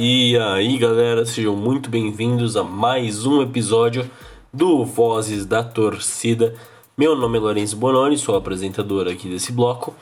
E aí galera, sejam muito bem-vindos a mais um episódio do Vozes da Torcida. Meu nome é Lourenço Bononi, sou apresentador aqui desse bloco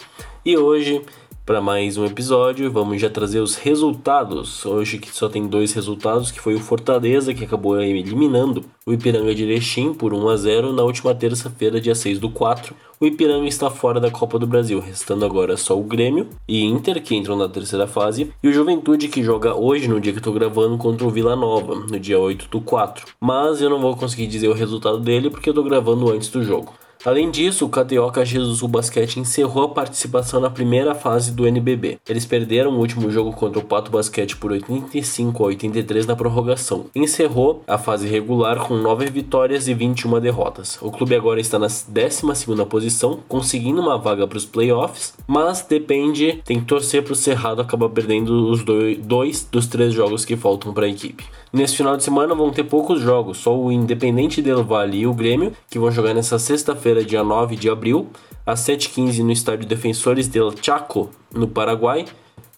e hoje para mais um episódio. Vamos já trazer os resultados. Hoje que só tem dois resultados, que foi o Fortaleza que acabou eliminando o Ipiranga de Erechim por 1 a 0 na última terça-feira, dia 6 do 4. O Ipiranga está fora da Copa do Brasil, restando agora só o Grêmio e Inter que entram na terceira fase e o Juventude que joga hoje no dia que tô gravando contra o Vila Nova, no dia 8 do 4. Mas eu não vou conseguir dizer o resultado dele porque eu tô gravando antes do jogo. Além disso, o KTO Caxias do Basquete encerrou a participação na primeira fase do NBB. Eles perderam o último jogo contra o Pato Basquete por 85 a 83 na prorrogação. Encerrou a fase regular com 9 vitórias e 21 derrotas. O clube agora está na 12ª posição, conseguindo uma vaga para os playoffs, mas depende, tem que torcer para o Cerrado acabar perdendo os dois dos três jogos que faltam para a equipe. Nesse final de semana vão ter poucos jogos, só o Independente Del Valle e o Grêmio, que vão jogar nessa sexta-feira, dia 9 de abril, às 7h15 no estádio Defensores del Chaco, no Paraguai,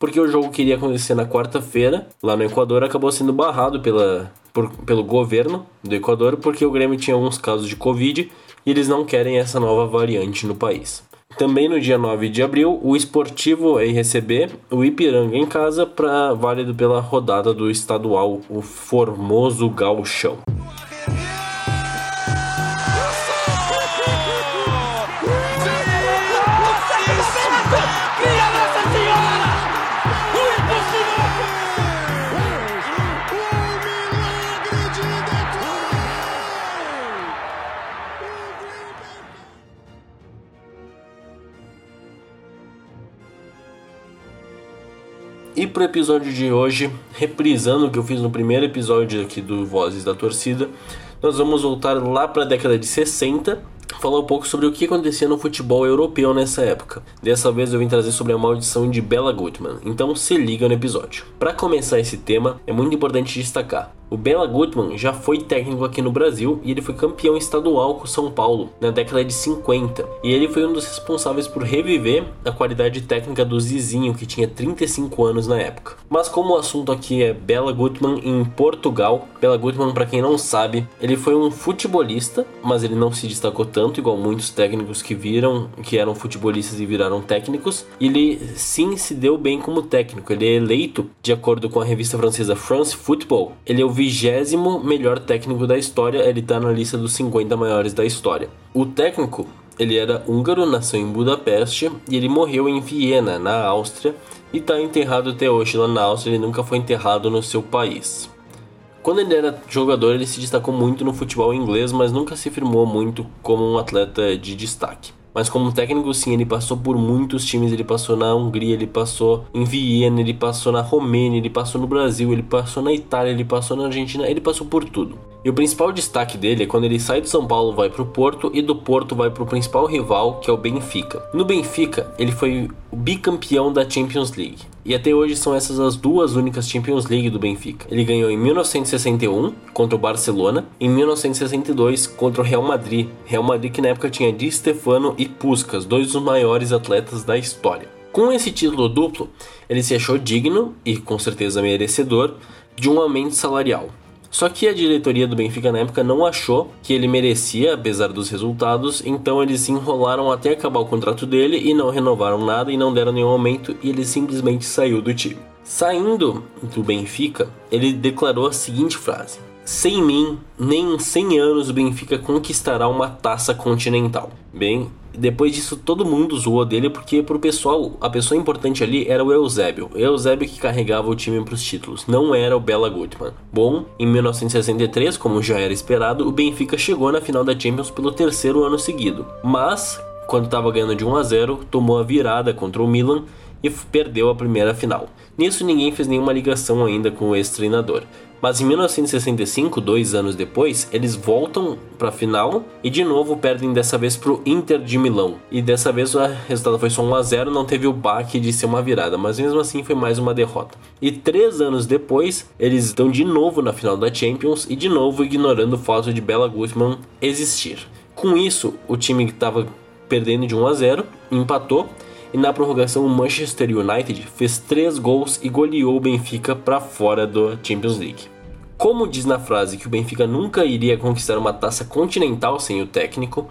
porque o jogo que iria acontecer na quarta-feira, lá no Equador, acabou sendo barrado pela, por, pelo governo do Equador, porque o Grêmio tinha alguns casos de Covid e eles não querem essa nova variante no país. Também no dia 9 de abril, o Esportivo vai receber o Ipiranga em casa para válido pela rodada do estadual, o Formoso Gauchão. E pro episódio de hoje, reprisando o que eu fiz no primeiro episódio aqui do Vozes da Torcida, nós vamos voltar lá para a década de 60, falar um pouco sobre o que acontecia no futebol europeu nessa época. Dessa vez eu vim trazer sobre a maldição de Bela Gutmann, então se liga no episódio. Para começar esse tema, é muito importante destacar: o Bela Gutmann já foi técnico aqui no Brasil e ele foi campeão estadual com São Paulo na década de 50. E ele foi um dos responsáveis por reviver a qualidade técnica do Zizinho, que tinha 35 anos na época. Mas como o assunto aqui é Bela Gutmann em Portugal, Bela Gutmann, para quem não sabe, ele foi um futebolista, mas ele não se destacou tanto igual muitos técnicos que viram, que eram futebolistas e viraram técnicos. Ele sim se deu bem como técnico. Ele é eleito, de acordo com a revista francesa France Football, ele é o vigésimo melhor técnico da história, ele está na lista dos 50 maiores da história. O técnico, ele era húngaro, nasceu em Budapeste e ele morreu em Viena, na Áustria, e está enterrado até hoje lá na Áustria, ele nunca foi enterrado no seu país. Quando ele era jogador, ele se destacou muito no futebol inglês, mas nunca se firmou muito como um atleta de destaque. Mas como técnico, sim, ele passou por muitos times. Ele passou na Hungria, ele passou em Viena, ele passou na Romênia, ele passou no Brasil, ele passou na Itália, ele passou na Argentina, ele passou por tudo. E o principal destaque dele é quando ele sai de São Paulo, vai para o Porto e do Porto vai para o principal rival, que é o Benfica. No Benfica, ele foi o bicampeão da Champions League. E até hoje são essas as duas únicas Champions League do Benfica. Ele ganhou em 1961 contra o Barcelona, em 1962 contra o Real Madrid. Real Madrid que na época tinha Di Stefano e Puskas, dois dos maiores atletas da história. Com esse título duplo, ele se achou digno e com certeza merecedor de um aumento salarial. Só que a diretoria do Benfica na época não achou que ele merecia, apesar dos resultados, então eles se enrolaram até acabar o contrato dele e não renovaram nada e não deram nenhum aumento. E ele simplesmente saiu do time. Saindo do Benfica, ele declarou a seguinte frase: Sem mim, nem em 100 anos o Benfica conquistará uma taça continental. Bem, depois disso, todo mundo zoou dele porque pro pessoal, a pessoa importante ali era o Eusébio. O Eusébio que carregava o time para os títulos, não era o Bela Gutmann. Bom, em 1963, como já era esperado, o Benfica chegou na final da Champions pelo terceiro ano seguido. Mas, quando estava ganhando de 1 a 0, tomou a virada contra o Milan e perdeu a primeira final. Nisso ninguém fez nenhuma ligação ainda com o ex-treinador. Mas em 1965, dois anos depois, eles voltam para a final e de novo perdem dessa vez para o Inter de Milão. E dessa vez o resultado foi só 1 a 0, não teve o baque de ser uma virada, mas mesmo assim foi mais uma derrota. E três anos depois, eles estão de novo na final da Champions e de novo ignorando o fato de Bela Gutmann existir. Com isso, o time que estava perdendo de 1 a 0 empatou e na prorrogação o Manchester United fez 3 gols e goleou o Benfica para fora do Champions League. Como diz na frase que o Benfica nunca iria conquistar uma taça continental sem o técnico,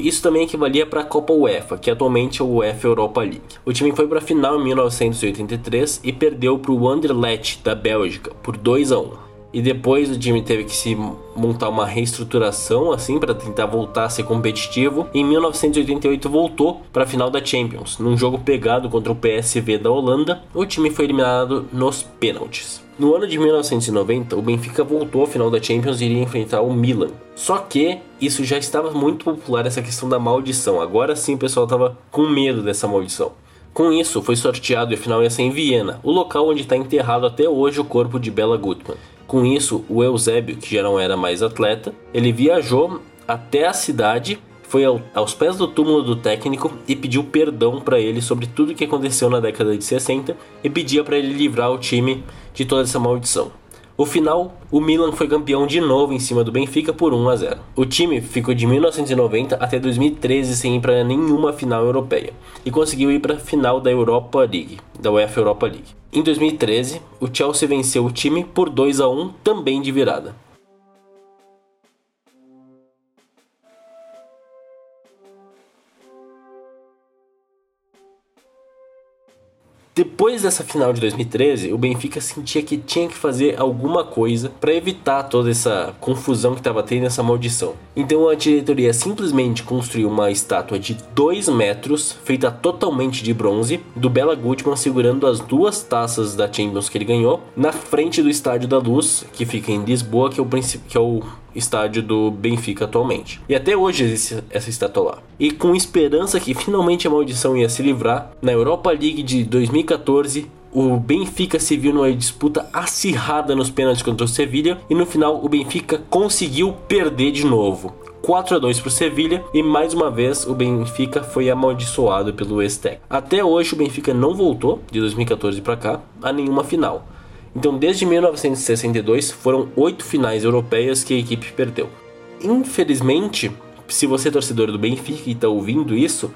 isso também equivalia para a Copa UEFA, que atualmente é o UEFA Europa League. O time foi para a final em 1983 e perdeu para o Anderlecht da Bélgica por 2 a 1. E depois o time teve que se montar uma reestruturação assim para tentar voltar a ser competitivo. Em 1988 voltou para a final da Champions, num jogo pegado contra o PSV da Holanda. O time foi eliminado nos pênaltis. No ano de 1990, o Benfica voltou à final da Champions e iria enfrentar o Milan. Só que isso já estava muito popular essa questão da maldição. Agora sim o pessoal estava com medo dessa maldição. Com isso, foi sorteado e a final ia ser em Viena, o local onde está enterrado até hoje o corpo de Bela Gutmann. Com isso, o Eusébio, que já não era mais atleta, ele viajou até a cidade, foi ao, aos pés do túmulo do técnico e pediu perdão para ele sobre tudo o que aconteceu na década de 60 e pedia para ele livrar o time de toda essa maldição. O final, o Milan foi campeão de novo em cima do Benfica por 1 a 0. O time ficou de 1990 até 2013 sem ir para nenhuma final europeia e conseguiu ir para a final da Europa League, da UEFA Europa League. Em 2013, o Chelsea venceu o time por 2 a 1, também de virada. Depois dessa final de 2013, o Benfica sentia que tinha que fazer alguma coisa para evitar toda essa confusão que estava tendo essa maldição. Então a diretoria simplesmente construiu uma estátua de 2 metros, feita totalmente de bronze, do Bela Gutmann segurando as duas taças da Champions que ele ganhou, na frente do Estádio da Luz, que fica em Lisboa, que é o, que é o estádio do Benfica atualmente. E até hoje existe essa estátua lá. E com esperança que finalmente a maldição ia se livrar, na Europa League de 2014 o Benfica se viu numa disputa acirrada nos pênaltis contra o Sevilha e no final o Benfica conseguiu perder de novo. 4 a 2 para o Sevilha e mais uma vez o Benfica foi amaldiçoado pelo Estec. Até hoje o Benfica não voltou de 2014 para cá a nenhuma final. Então, desde 1962, foram oito finais europeias que a equipe perdeu. Infelizmente, se você é torcedor do Benfica e está ouvindo isso,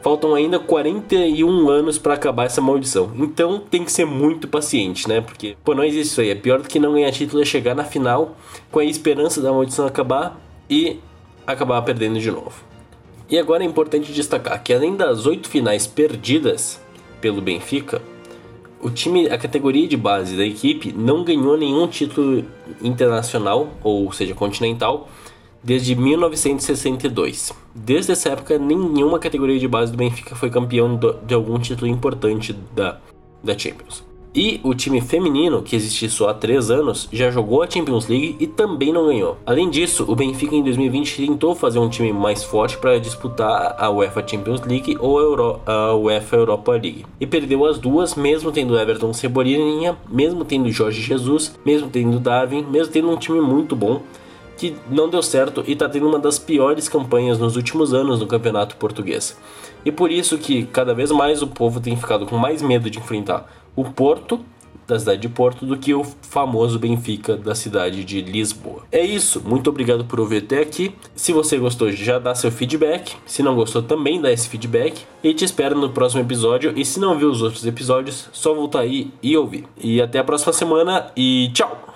faltam ainda 41 anos para acabar essa maldição. Então tem que ser muito paciente, né? Porque, pô, não existe isso aí. É pior do que não ganhar título é chegar na final com a esperança da maldição acabar e acabar perdendo de novo. E agora é importante destacar que além das oito finais perdidas pelo Benfica, o time, a categoria de base da equipe não ganhou nenhum título internacional, ou seja, continental, desde 1962. Desde essa época, nenhuma categoria de base do Benfica foi campeão de algum título importante da, da Champions. E o time feminino, que existe só há 3 anos, já jogou a Champions League e também não ganhou. Além disso, o Benfica em 2020 tentou fazer um time mais forte para disputar a UEFA Champions League ou a, Euro a UEFA Europa League. E perdeu as duas, mesmo tendo Everton Cebolinha, mesmo tendo Jorge Jesus, mesmo tendo Darwin, mesmo tendo um time muito bom que não deu certo e está tendo uma das piores campanhas nos últimos anos no campeonato português. E por isso que cada vez mais o povo tem ficado com mais medo de enfrentar o Porto da cidade de Porto do que o famoso Benfica da cidade de Lisboa. É isso, muito obrigado por ouvir até aqui. Se você gostou, já dá seu feedback. Se não gostou, também dá esse feedback. E te espero no próximo episódio. E se não viu os outros episódios, só voltar aí e ouvir. E até a próxima semana e tchau!